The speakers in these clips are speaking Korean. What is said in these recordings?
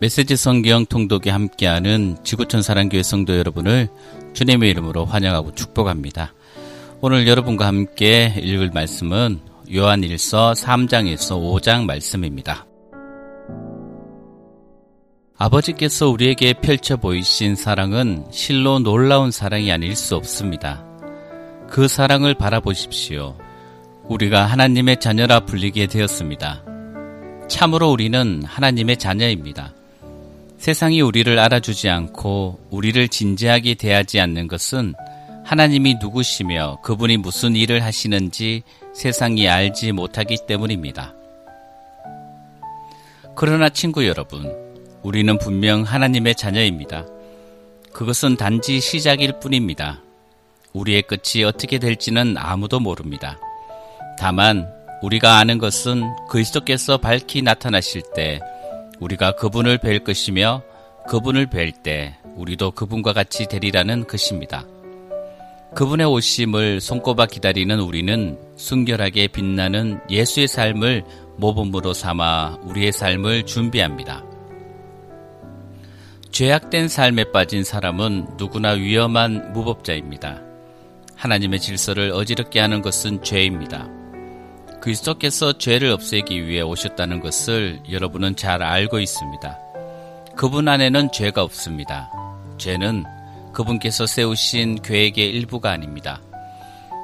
메시지 성경 통독에 함께하는 지구촌 사랑교회 성도 여러분을 주님의 이름으로 환영하고 축복합니다. 오늘 여러분과 함께 읽을 말씀은 요한일서 3장에서 5장 말씀입니다. 아버지께서 우리에게 펼쳐 보이신 사랑은 실로 놀라운 사랑이 아닐 수 없습니다. 그 사랑을 바라보십시오. 우리가 하나님의 자녀라 불리게 되었습니다. 참으로 우리는 하나님의 자녀입니다. 세상이 우리를 알아주지 않고 우리를 진지하게 대하지 않는 것은 하나님이 누구시며 그분이 무슨 일을 하시는지 세상이 알지 못하기 때문입니다. 그러나 친구 여러분, 우리는 분명 하나님의 자녀입니다. 그것은 단지 시작일 뿐입니다. 우리의 끝이 어떻게 될지는 아무도 모릅니다. 다만 우리가 아는 것은 그리스도께서 밝히 나타나실 때 우리가 그분을 뵐 것이며 그분을 뵐 때 우리도 그분과 같이 되리라는 것입니다. 그분의 오심을 손꼽아 기다리는 우리는 순결하게 빛나는 예수의 삶을 모범으로 삼아 우리의 삶을 준비합니다. 죄악된 삶에 빠진 사람은 누구나 위험한 무법자입니다. 하나님의 질서를 어지럽게 하는 것은 죄입니다. 그리스도께서 죄를 없애기 위해 오셨다는 것을 여러분은 잘 알고 있습니다. 그분 안에는 죄가 없습니다. 죄는 그분께서 세우신 계획의 일부가 아닙니다.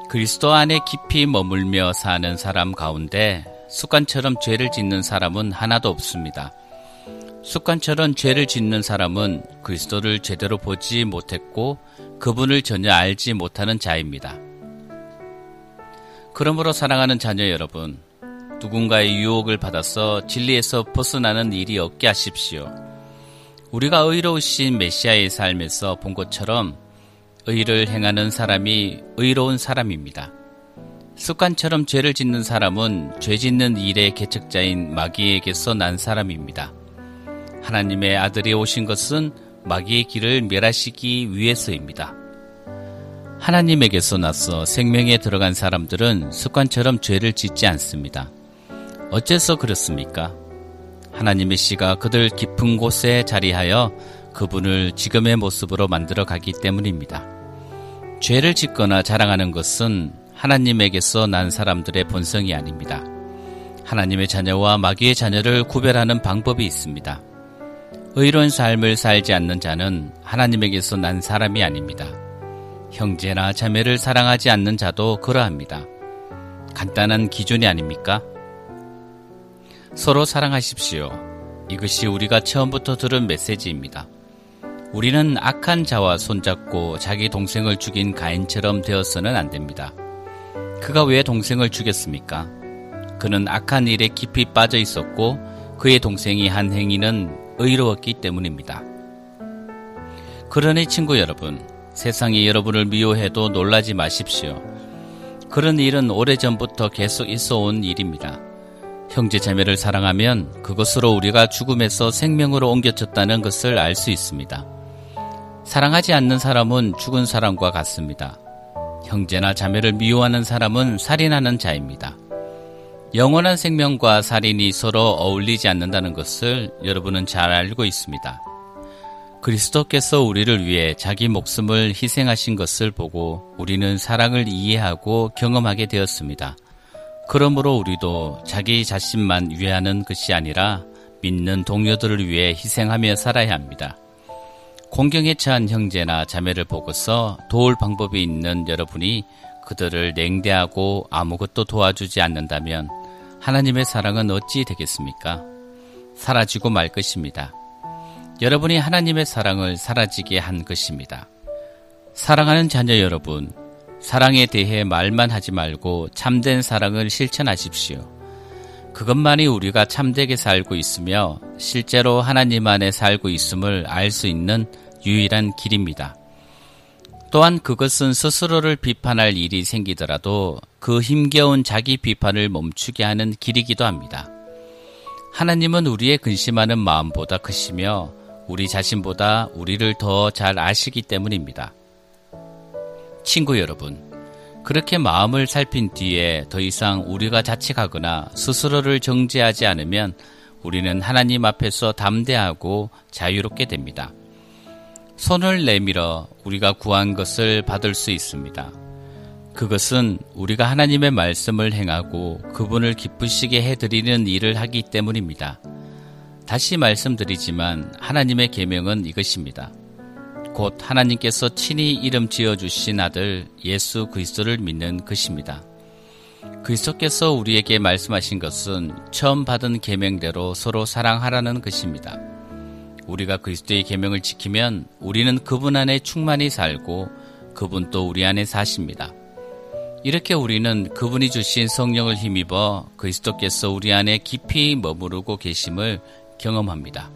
그리스도 안에 깊이 머물며 사는 사람 가운데 습관처럼 죄를 짓는 사람은 하나도 없습니다. 습관처럼 죄를 짓는 사람은 그리스도를 제대로 보지 못했고 그분을 전혀 알지 못하는 자입니다. 그러므로 사랑하는 자녀 여러분, 누군가의 유혹을 받아서 진리에서 벗어나는 일이 없게 하십시오. 우리가 의로우신 메시아의 삶에서 본 것처럼 의를 행하는 사람이 의로운 사람입니다. 습관처럼 죄를 짓는 사람은 죄 짓는 일의 개척자인 마귀에게서 난 사람입니다. 하나님의 아들이 오신 것은 마귀의 길을 멸하시기 위해서입니다. 하나님에게서 나서 생명에 들어간 사람들은 습관처럼 죄를 짓지 않습니다. 어째서 그렇습니까? 하나님의 씨가 그들 깊은 곳에 자리하여 그분을 지금의 모습으로 만들어 가기 때문입니다. 죄를 짓거나 자랑하는 것은 하나님에게서 난 사람들의 본성이 아닙니다. 하나님의 자녀와 마귀의 자녀를 구별하는 방법이 있습니다. 의로운 삶을 살지 않는 자는 하나님에게서 난 사람이 아닙니다. 형제나 자매를 사랑하지 않는 자도 그러합니다. 간단한 기준이 아닙니까? 서로 사랑하십시오. 이것이 우리가 처음부터 들은 메시지입니다. 우리는 악한 자와 손잡고 자기 동생을 죽인 가인처럼 되어서는 안 됩니다. 그가 왜 동생을 죽였습니까? 그는 악한 일에 깊이 빠져 있었고 그의 동생이 한 행위는 의로웠기 때문입니다. 그러니 친구 여러분, 세상이 여러분을 미워해도 놀라지 마십시오. 그런 일은 오래전부터 계속 있어 온 일입니다. 형제 자매를 사랑하면 그것으로 우리가 죽음에서 생명으로 옮겨졌다는 것을 알 수 있습니다. 사랑하지 않는 사람은 죽은 사람과 같습니다. 형제나 자매를 미워하는 사람은 살인하는 자입니다. 영원한 생명과 살인이 서로 어울리지 않는다는 것을 여러분은 잘 알고 있습니다. 그리스도께서 우리를 위해 자기 목숨을 희생하신 것을 보고 우리는 사랑을 이해하고 경험하게 되었습니다. 그러므로 우리도 자기 자신만 위하는 것이 아니라 믿는 동료들을 위해 희생하며 살아야 합니다. 공경에 처한 형제나 자매를 보고서 도울 방법이 있는 여러분이 그들을 냉대하고 아무것도 도와주지 않는다면 하나님의 사랑은 어찌 되겠습니까? 사라지고 말 것입니다. 여러분이 하나님의 사랑을 사라지게 한 것입니다. 사랑하는 자녀 여러분, 사랑에 대해 말만 하지 말고 참된 사랑을 실천하십시오. 그것만이 우리가 참되게 살고 있으며 실제로 하나님 안에 살고 있음을 알 수 있는 유일한 길입니다. 또한 그것은 스스로를 비판할 일이 생기더라도 그 힘겨운 자기 비판을 멈추게 하는 길이기도 합니다. 하나님은 우리의 근심하는 마음보다 크시며 우리 자신보다 우리를 더 잘 아시기 때문입니다. 친구 여러분, 그렇게 마음을 살핀 뒤에 더 이상 우리가 자책하거나 스스로를 정죄하지 않으면 우리는 하나님 앞에서 담대하고 자유롭게 됩니다. 손을 내밀어 우리가 구한 것을 받을 수 있습니다. 그것은 우리가 하나님의 말씀을 행하고 그분을 기쁘시게 해드리는 일을 하기 때문입니다. 다시 말씀드리지만 하나님의 계명은 이것입니다. 곧 하나님께서 친히 이름 지어 주신 아들 예수 그리스도를 믿는 것입니다. 그리스도께서 우리에게 말씀하신 것은 처음 받은 계명대로 서로 사랑하라는 것입니다. 우리가 그리스도의 계명을 지키면 우리는 그분 안에 충만히 살고 그분도 우리 안에 사십니다. 이렇게 우리는 그분이 주신 성령을 힘입어 그리스도께서 우리 안에 깊이 머무르고 계심을 경험합니다.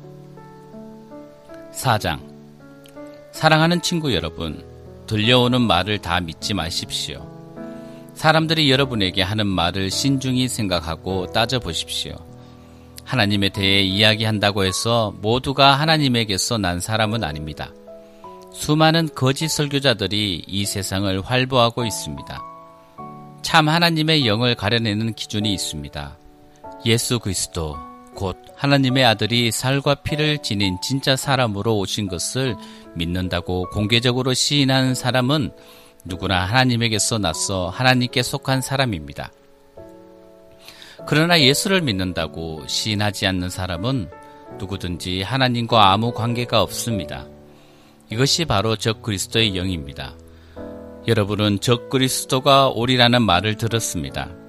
4장 사랑하는 친구 여러분, 들려오는 말을 다 믿지 마십시오. 사람들이 여러분에게 하는 말을 신중히 생각하고 따져보십시오. 하나님에 대해 이야기한다고 해서 모두가 하나님에게서 난 사람은 아닙니다. 수많은 거짓 설교자들이 이 세상을 활보하고 있습니다. 참 하나님의 영을 가려내는 기준이 있습니다. 예수 그리스도, 곧 하나님의 아들이 살과 피를 지닌 진짜 사람으로 오신 것을 믿는다고 공개적으로 시인하는 사람은 누구나 하나님에게서 나서 하나님께 속한 사람입니다. 그러나 예수를 믿는다고 시인하지 않는 사람은 누구든지 하나님과 아무 관계가 없습니다. 이것이 바로 적 그리스도의 영입니다. 여러분은 적 그리스도가 오리라는 말을 들었습니다.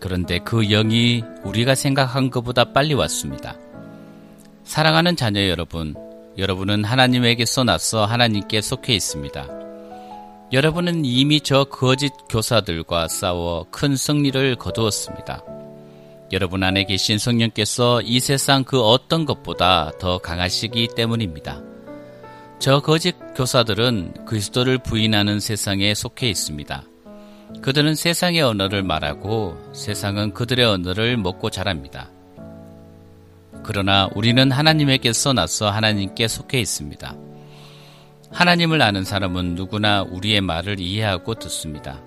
그런데 그 영이 우리가 생각한 것보다 빨리 왔습니다. 사랑하는 자녀 여러분, 여러분은 하나님에게서 나서 하나님께 속해 있습니다. 여러분은 이미 저 거짓 교사들과 싸워 큰 승리를 거두었습니다. 여러분 안에 계신 성령께서 이 세상 그 어떤 것보다 더 강하시기 때문입니다. 저 거짓 교사들은 그리스도를 부인하는 세상에 속해 있습니다. 그들은 세상의 언어를 말하고 세상은 그들의 언어를 먹고 자랍니다. 그러나 우리는 하나님에게서 나서 하나님께 속해 있습니다. 하나님을 아는 사람은 누구나 우리의 말을 이해하고 듣습니다.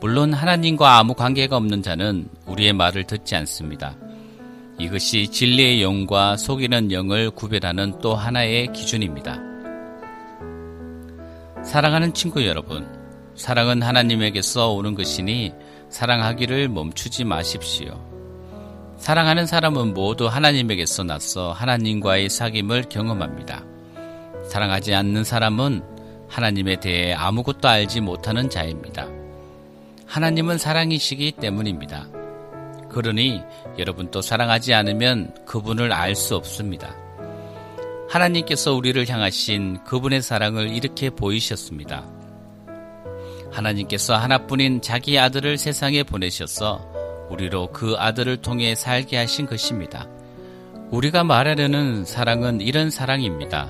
물론 하나님과 아무 관계가 없는 자는 우리의 말을 듣지 않습니다. 이것이 진리의 영과 속이는 영을 구별하는 또 하나의 기준입니다. 사랑하는 친구 여러분, 사랑은 하나님에게서 오는 것이니 사랑하기를 멈추지 마십시오. 사랑하는 사람은 모두 하나님에게서 나서 하나님과의 사귐을 경험합니다. 사랑하지 않는 사람은 하나님에 대해 아무것도 알지 못하는 자입니다. 하나님은 사랑이시기 때문입니다. 그러니 여러분도 사랑하지 않으면 그분을 알 수 없습니다. 하나님께서 우리를 향하신 그분의 사랑을 이렇게 보이셨습니다. 하나님께서 하나뿐인 자기 아들을 세상에 보내셔서 우리로 그 아들을 통해 살게 하신 것입니다. 우리가 말하려는 사랑은 이런 사랑입니다.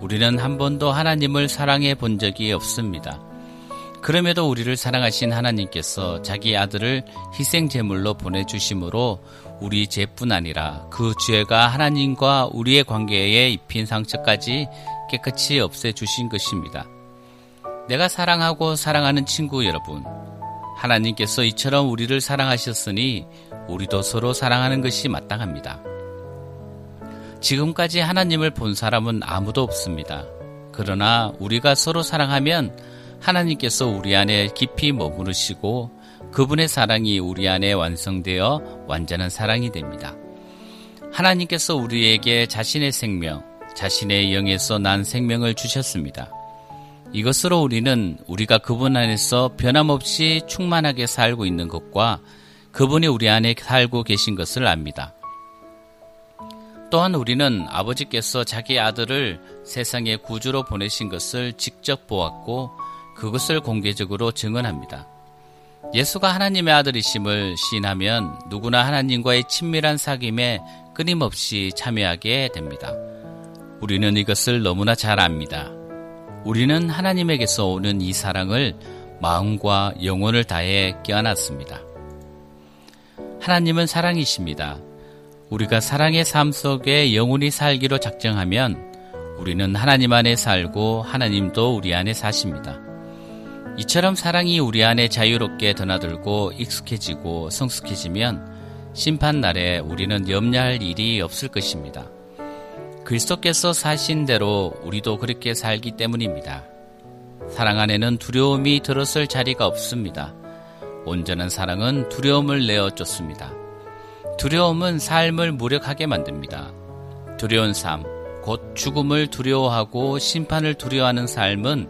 우리는 한 번도 하나님을 사랑해 본 적이 없습니다. 그럼에도 우리를 사랑하신 하나님께서 자기 아들을 희생 제물로 보내주심으로 우리 죄뿐 아니라 그 죄가 하나님과 우리의 관계에 입힌 상처까지 깨끗이 없애주신 것입니다. 내가 사랑하고 사랑하는 친구 여러분, 하나님께서 이처럼 우리를 사랑하셨으니 우리도 서로 사랑하는 것이 마땅합니다. 지금까지 하나님을 본 사람은 아무도 없습니다. 그러나 우리가 서로 사랑하면 하나님께서 우리 안에 깊이 머무르시고 그분의 사랑이 우리 안에 완성되어 완전한 사랑이 됩니다. 하나님께서 우리에게 자신의 생명, 자신의 영에서 난 생명을 주셨습니다. 이것으로 우리는 우리가 그분 안에서 변함없이 충만하게 살고 있는 것과 그분이 우리 안에 살고 계신 것을 압니다. 또한 우리는 아버지께서 자기 아들을 세상의 구주로 보내신 것을 직접 보았고 그것을 공개적으로 증언합니다. 예수가 하나님의 아들이심을 시인하면 누구나 하나님과의 친밀한 사귐에 끊임없이 참여하게 됩니다. 우리는 이것을 너무나 잘 압니다. 우리는 하나님에게서 오는 이 사랑을 마음과 영혼을 다해 껴안았습니다. 하나님은 사랑이십니다. 우리가 사랑의 삶 속에 영원히 살기로 작정하면 우리는 하나님 안에 살고 하나님도 우리 안에 사십니다. 이처럼 사랑이 우리 안에 자유롭게 드나들고 익숙해지고 성숙해지면 심판날에 우리는 염려할 일이 없을 것입니다. 그리스도께서 사신 대로 우리도 그렇게 살기 때문입니다. 사랑 안에는 두려움이 들었을 자리가 없습니다. 온전한 사랑은 두려움을 내어 쫓습니다. 두려움은 삶을 무력하게 만듭니다. 두려운 삶, 곧 죽음을 두려워하고 심판을 두려워하는 삶은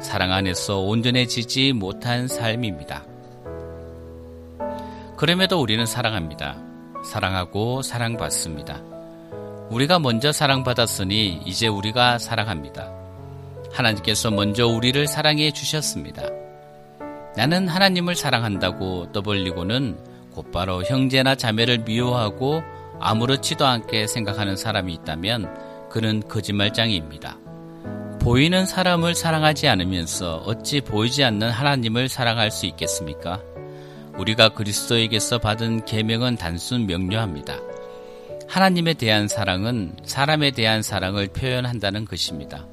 사랑 안에서 온전해지지 못한 삶입니다. 그럼에도 우리는 사랑합니다. 사랑하고 사랑받습니다. 우리가 먼저 사랑받았으니 이제 우리가 사랑합니다. 하나님께서 먼저 우리를 사랑해 주셨습니다. 나는 하나님을 사랑한다고 떠벌리고는 곧바로 형제나 자매를 미워하고 아무렇지도 않게 생각하는 사람이 있다면 그는 거짓말장이입니다. 보이는 사람을 사랑하지 않으면서 어찌 보이지 않는 하나님을 사랑할 수 있겠습니까? 우리가 그리스도에게서 받은 계명은 단순 명료합니다. 하나님에 대한 사랑은 사람에 대한 사랑을 표현한다는 것입니다.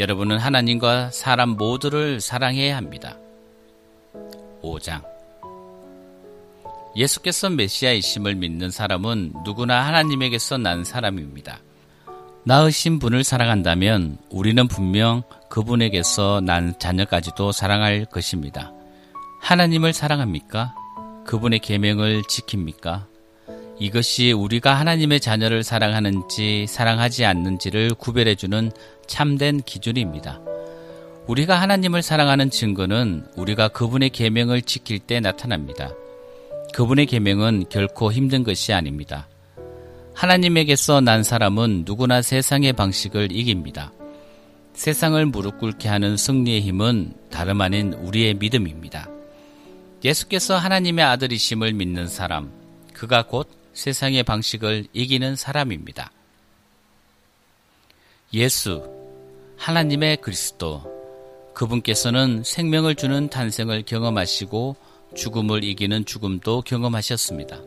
여러분은 하나님과 사람 모두를 사랑해야 합니다. 5장 예수께서 메시아이심을 믿는 사람은 누구나 하나님에게서 난 사람입니다. 낳으신 분을 사랑한다면 우리는 분명 그분에게서 난 자녀까지도 사랑할 것입니다. 하나님을 사랑합니까? 그분의 계명을 지킵니까? 이것이 우리가 하나님의 자녀를 사랑하는지 사랑하지 않는지를 구별해주는 참된 기준입니다. 우리가 하나님을 사랑하는 증거는 우리가 그분의 계명을 지킬 때 나타납니다. 그분의 계명은 결코 힘든 것이 아닙니다. 하나님에게서 난 사람은 누구나 세상의 방식을 이깁니다. 세상을 무릎 꿇게 하는 승리의 힘은 다름 아닌 우리의 믿음입니다. 예수께서 하나님의 아들이심을 믿는 사람, 그가 곧 세상의 방식을 이기는 사람입니다. 예수, 하나님의 그리스도, 그분께서는 생명을 주는 탄생을 경험하시고 죽음을 이기는 죽음도 경험하셨습니다.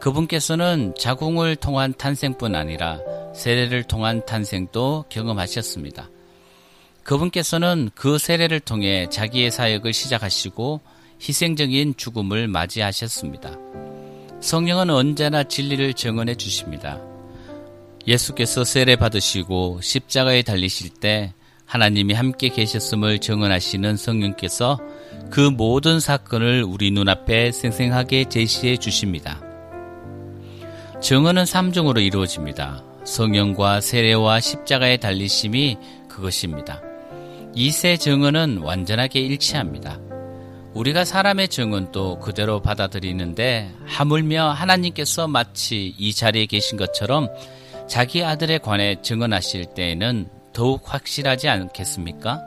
그분께서는 자궁을 통한 탄생뿐 아니라 세례를 통한 탄생도 경험하셨습니다. 그분께서는 그 세례를 통해 자기의 사역을 시작하시고 희생적인 죽음을 맞이하셨습니다. 성령은 언제나 진리를 증언해 주십니다. 예수께서 세례 받으시고 십자가에 달리실 때 하나님이 함께 계셨음을 증언하시는 성령께서 그 모든 사건을 우리 눈앞에 생생하게 제시해 주십니다. 증언은 3종으로 이루어집니다. 성령과 세례와 십자가의 달리심이 그것입니다. 이 세 증언은 완전하게 일치합니다. 우리가 사람의 증언도 그대로 받아들이는데 하물며 하나님께서 마치 이 자리에 계신 것처럼 자기 아들에 관해 증언하실 때에는 더욱 확실하지 않겠습니까?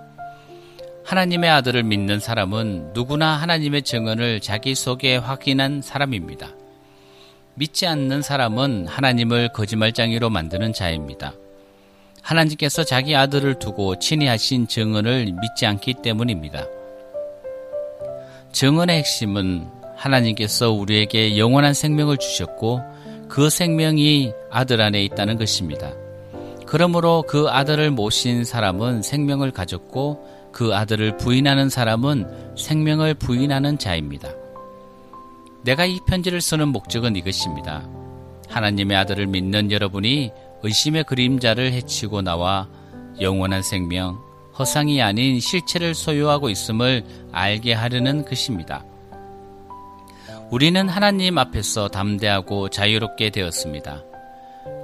하나님의 아들을 믿는 사람은 누구나 하나님의 증언을 자기 속에 확인한 사람입니다. 믿지 않는 사람은 하나님을 거짓말장이로 만드는 자입니다. 하나님께서 자기 아들을 두고 친히 하신 증언을 믿지 않기 때문입니다. 증언의 핵심은 하나님께서 우리에게 영원한 생명을 주셨고 그 생명이 아들 안에 있다는 것입니다. 그러므로 그 아들을 모신 사람은 생명을 가졌고 그 아들을 부인하는 사람은 생명을 부인하는 자입니다. 내가 이 편지를 쓰는 목적은 이것입니다. 하나님의 아들을 믿는 여러분이 의심의 그림자를 해치고 나와 영원한 생명, 허상이 아닌 실체를 소유하고 있음을 알게 하려는 것입니다. 우리는 하나님 앞에서 담대하고 자유롭게 되었습니다.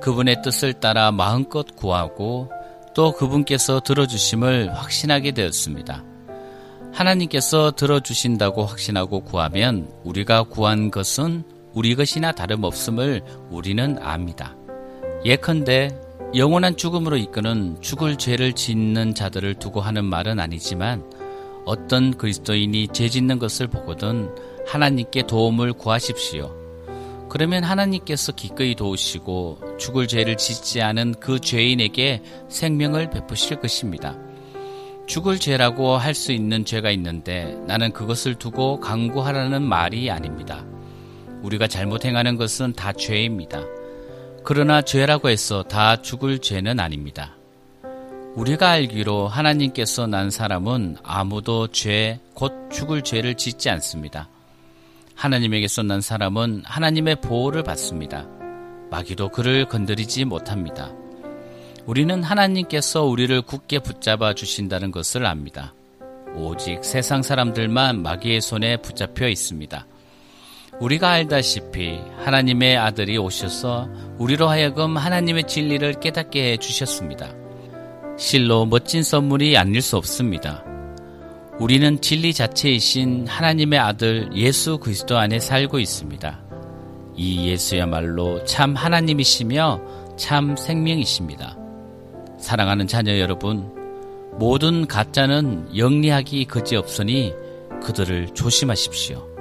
그분의 뜻을 따라 마음껏 구하고 또 그분께서 들어주심을 확신하게 되었습니다. 하나님께서 들어주신다고 확신하고 구하면 우리가 구한 것은 우리 것이나 다름없음을 우리는 압니다. 예컨대 영원한 죽음으로 이끄는 죽을 죄를 짓는 자들을 두고 하는 말은 아니지만 어떤 그리스도인이 죄 짓는 것을 보거든 하나님께 도움을 구하십시오. 그러면 하나님께서 기꺼이 도우시고 죽을 죄를 짓지 않은 그 죄인에게 생명을 베푸실 것입니다. 죽을 죄라고 할 수 있는 죄가 있는데 나는 그것을 두고 강구하라는 말이 아닙니다. 우리가 잘못 행하는 것은 다 죄입니다. 그러나 죄라고 해서 다 죽을 죄는 아닙니다. 우리가 알기로 하나님께서 난 사람은 아무도 죄, 곧 죽을 죄를 짓지 않습니다. 하나님에게서 난 사람은 하나님의 보호를 받습니다. 마귀도 그를 건드리지 못합니다. 우리는 하나님께서 우리를 굳게 붙잡아 주신다는 것을 압니다. 오직 세상 사람들만 마귀의 손에 붙잡혀 있습니다. 우리가 알다시피 하나님의 아들이 오셔서 우리로 하여금 하나님의 진리를 깨닫게 해 주셨습니다. 실로 멋진 선물이 아닐 수 없습니다. 우리는 진리 자체이신 하나님의 아들 예수 그리스도 안에 살고 있습니다. 이 예수야말로 참 하나님이시며 참 생명이십니다. 사랑하는 자녀 여러분, 모든 가짜는 영리하기 그지없으니 그들을 조심하십시오.